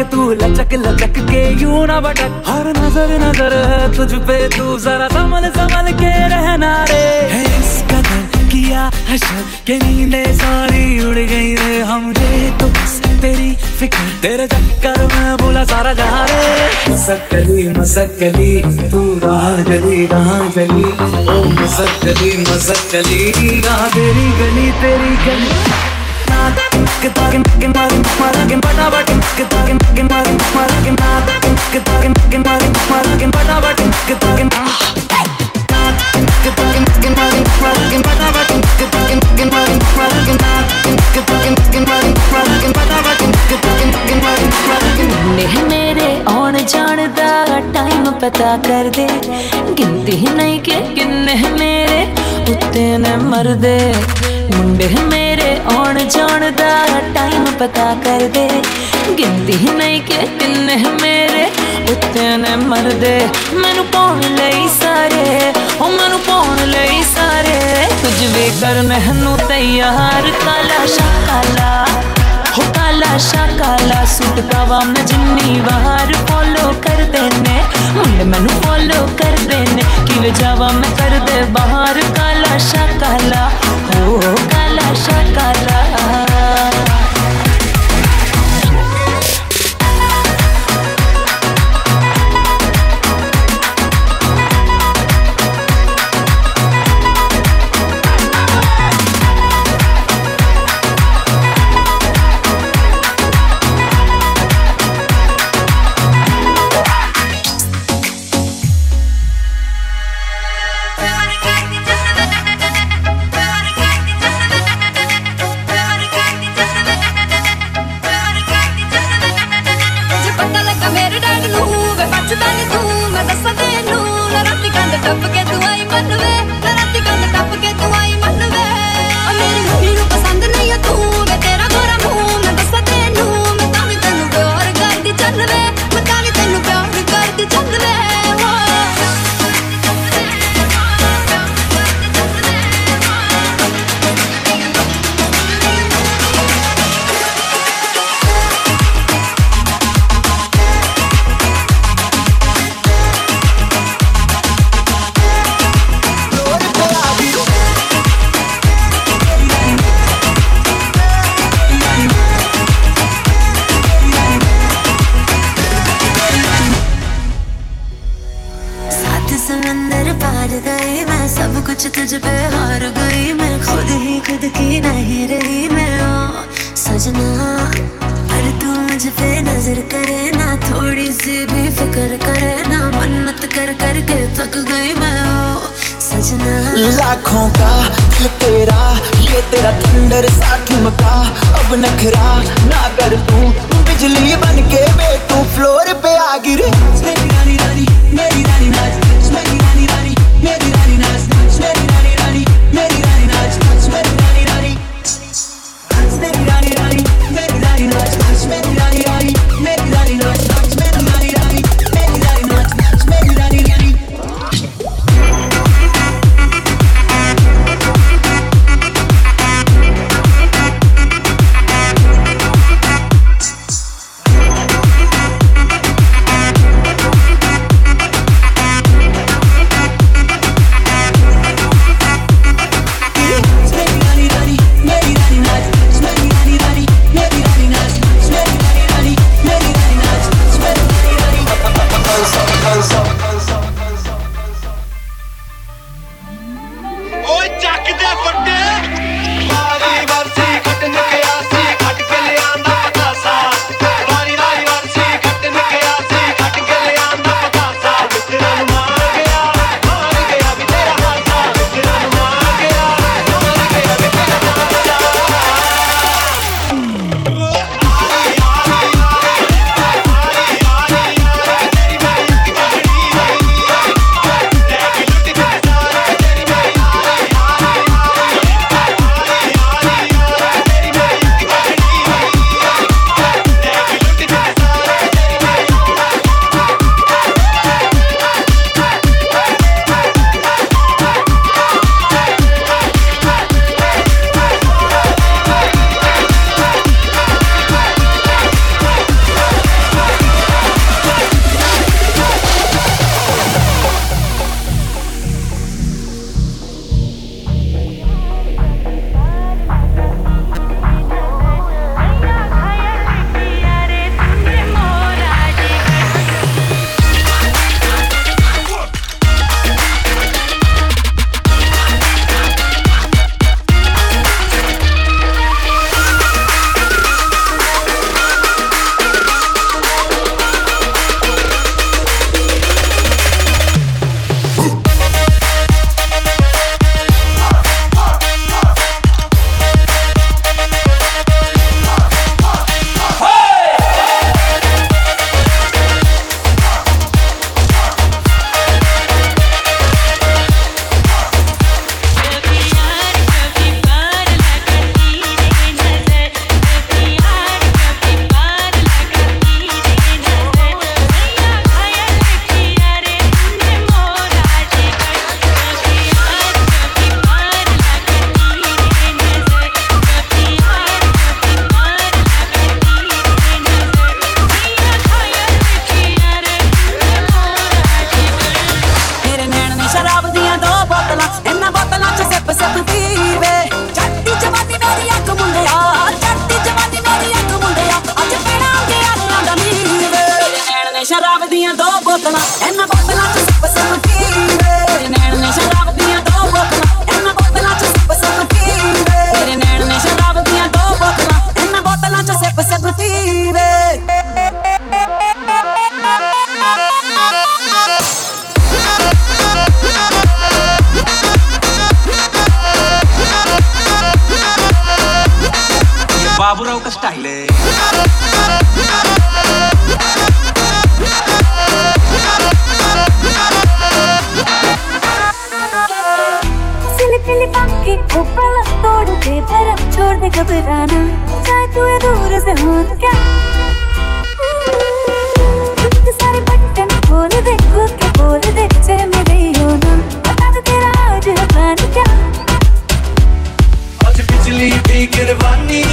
मटक तू लचक लचक के यूँ ना भटक। हर नज़र नज़र है तुझ पे, तू जरा संभल संभल के रहना रे। इस कदर किया हशर के नींदे सारी उड़ गई रे। हम रे तो बस तेरी फ़िक्र, तेरे चक्कर में बोला सारा जहाँ रे। मसकली मसकली तू राह गली राह गली। ओ मसकली मसकली राह तेरी गली तेरी गली। पता कर दे। गिनती नहीं के किन्ने मेरे उतने मर दे। ਮੁੰਡੇ ਮੇਰੇ ਆਉਣ ਜਾਣ ਦਾ ਟਾਈਮ ਪਤਾ ਕਰ ਦੇ ਗਿਣਤੀ ਨਹੀਂ ਕਿ ਕਿੰਨੇ ਮੇਰੇ ਉੱਤੇ ਨੇ ਮਰਦੇ। ਮੈਨੂੰ ਪਾਉਣ ਲਈ ਸਾਰੇ, ਉਹ ਮੈਨੂੰ ਪਾਉਣ ਲਈ ਸਾਰੇ। ਕੁਝ ਵੀ ਕਰਨ ਨੂੰ ਤਿਆਰ, ਕਾਲਾ ਸ਼ਾਕਾਲਾ हो काला शाकाला सूट पावा मैं जिन्नी बाहर फॉलो कर देने, मुंड मैनू फॉलो कर देने, किल जावा मैं कर दे बाहर, काला, शाकाला हो काला, शाकाला। कुछ तुझ पे हार गई मैं खुद ही खुद की नहीं रही मैं। ओ सजना पर तू मुझ पे नज़र करे ना थोड़ी सी भी फ़िक्र करे ना मन्नत कर कर के थक गई मैं। ओ सजना। लाखों का दिल तेरा ये तेरा थंडर सा ठुमका अब नखरा ना कर तू बिजली बन के वे तू फ्लोर पे आ गिरे मेरी रानी रानी मेरी रानी नाच money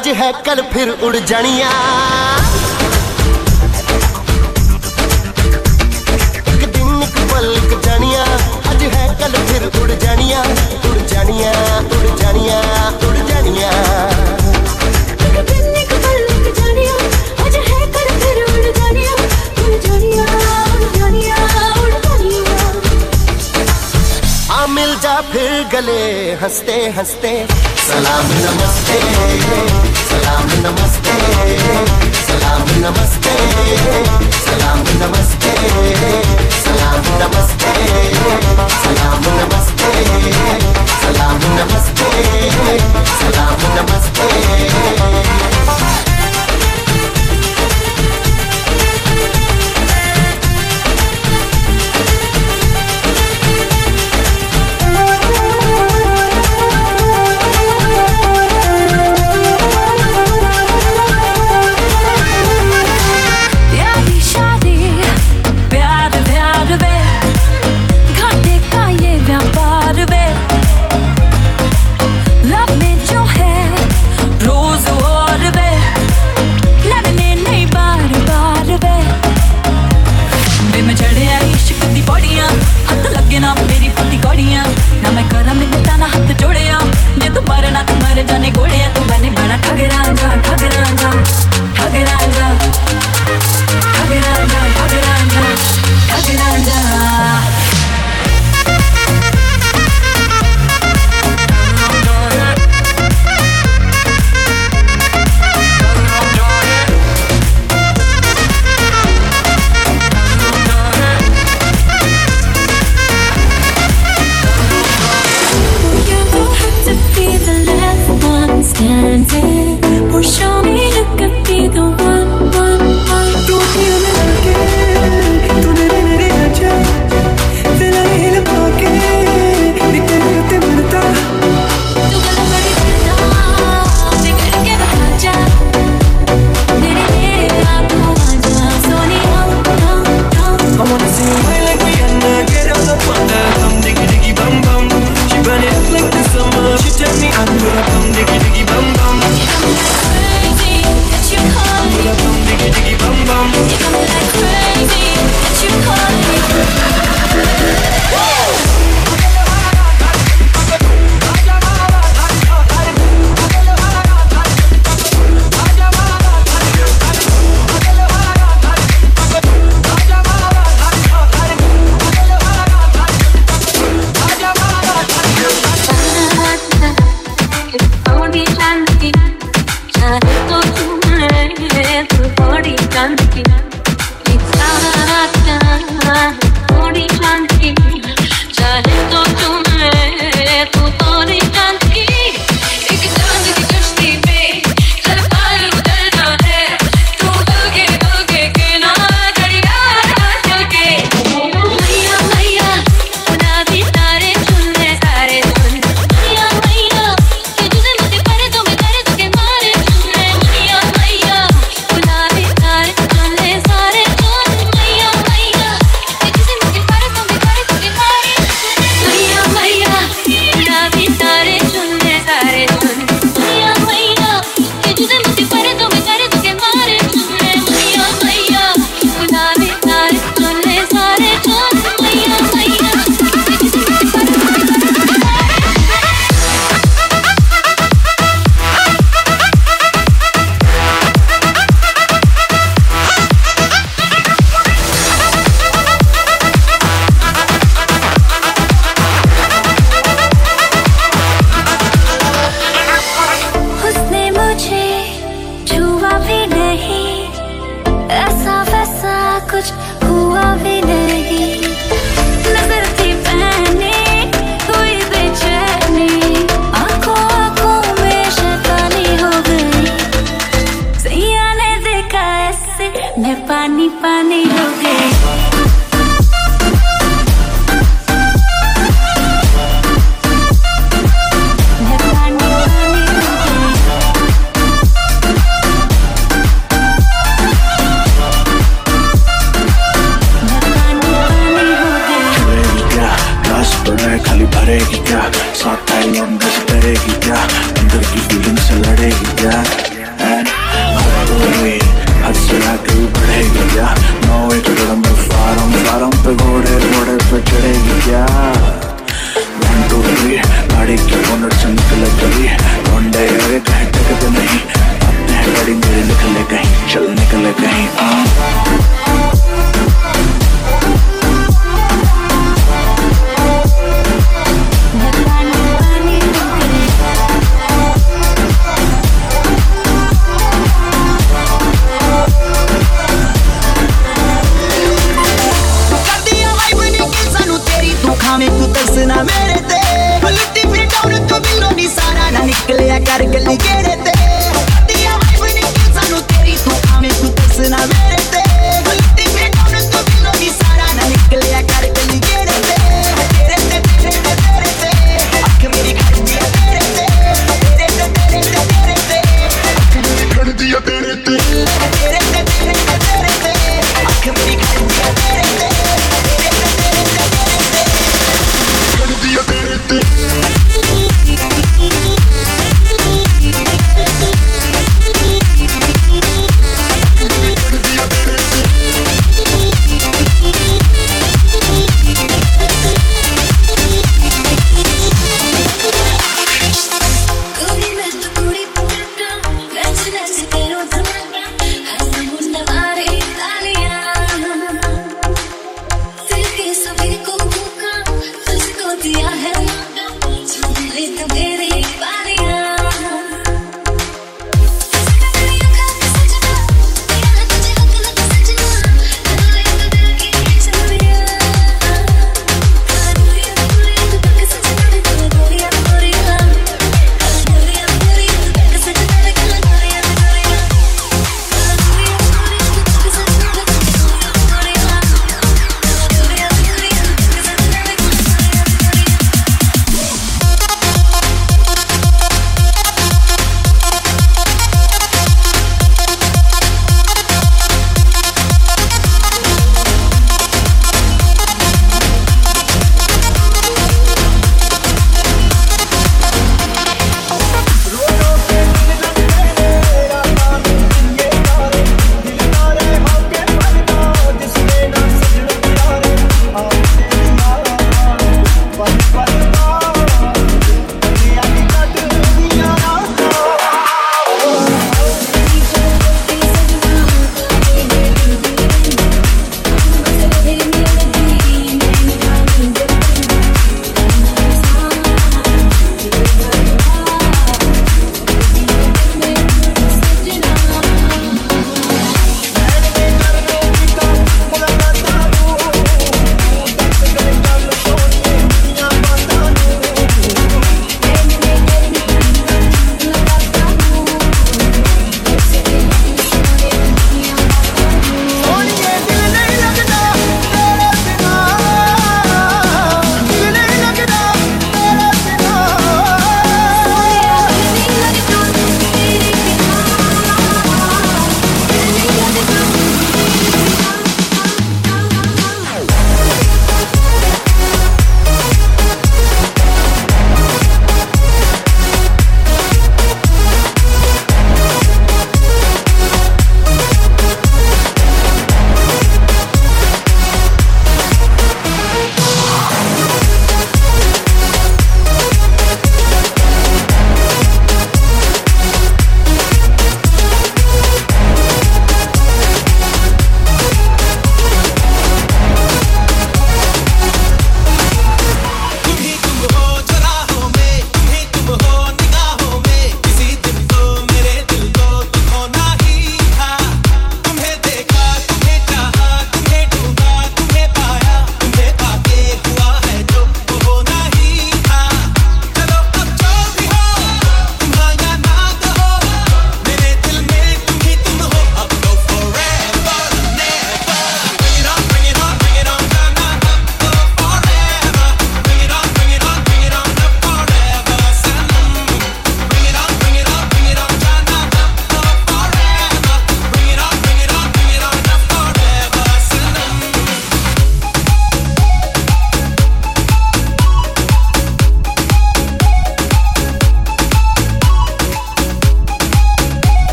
आज है कल फिर उड़ जनिया। दिन पल जनिया आज है कल फिर उड़ जनिया उड़ जनिया उड़ जनिया उड़ जनिया। मिल जा फिर गले हँसते हँसते सलाम नमस्ते। नमस्ते सलाम नमस्ते सलाम नमस्ते सलाम नमस्ते सलाम नमस्ते सलाम नमस्ते सलाम नमस्ते।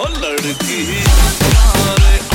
ओ लड़की। प्यार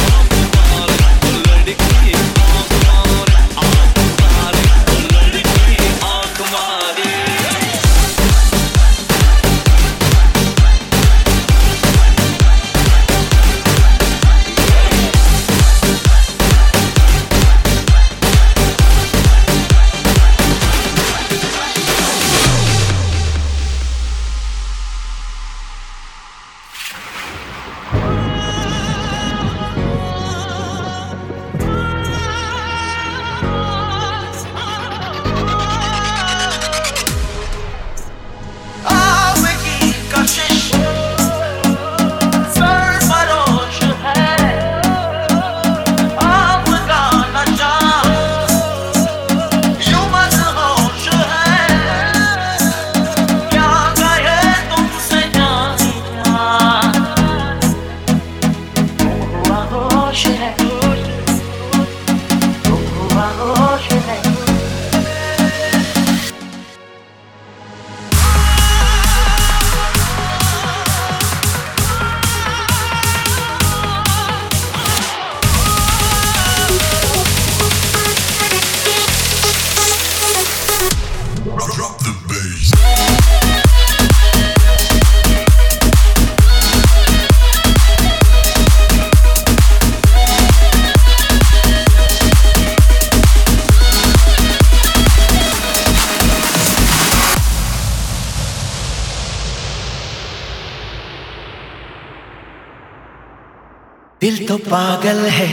दिल तो पागल है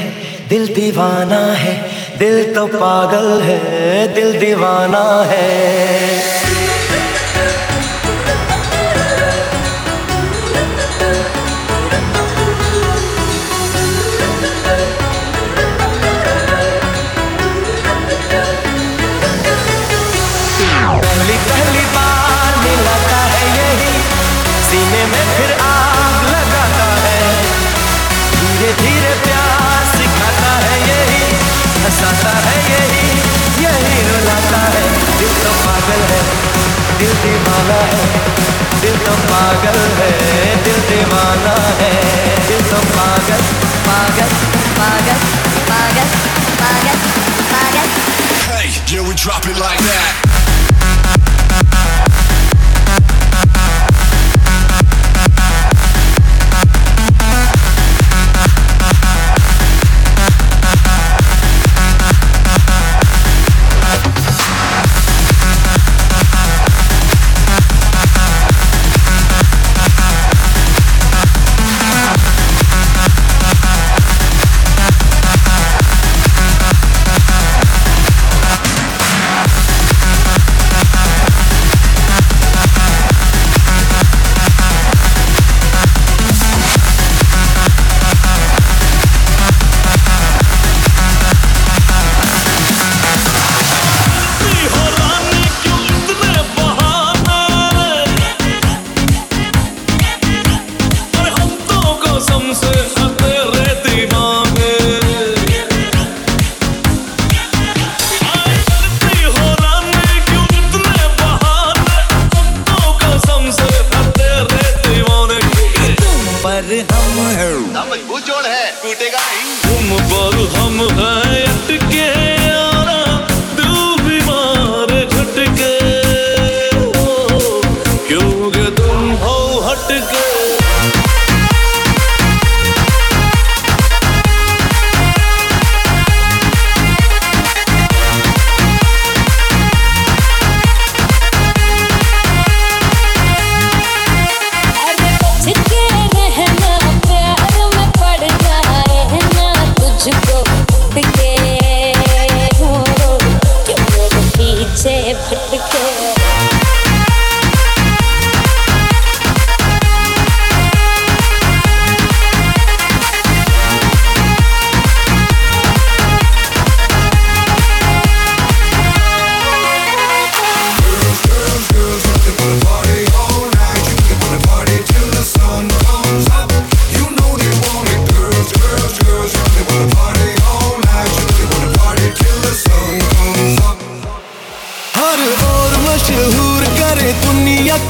दिल दीवाना है दिल तो पागल है दिल दीवाना है। दिल दीवाना है दिल तो पागल है दिल दीवाना है दिल तो पागल पागल पागल पागल पागल पागल Hey, yeah, we drop it like that.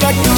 как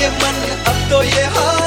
ये मन अब तो ये हाँ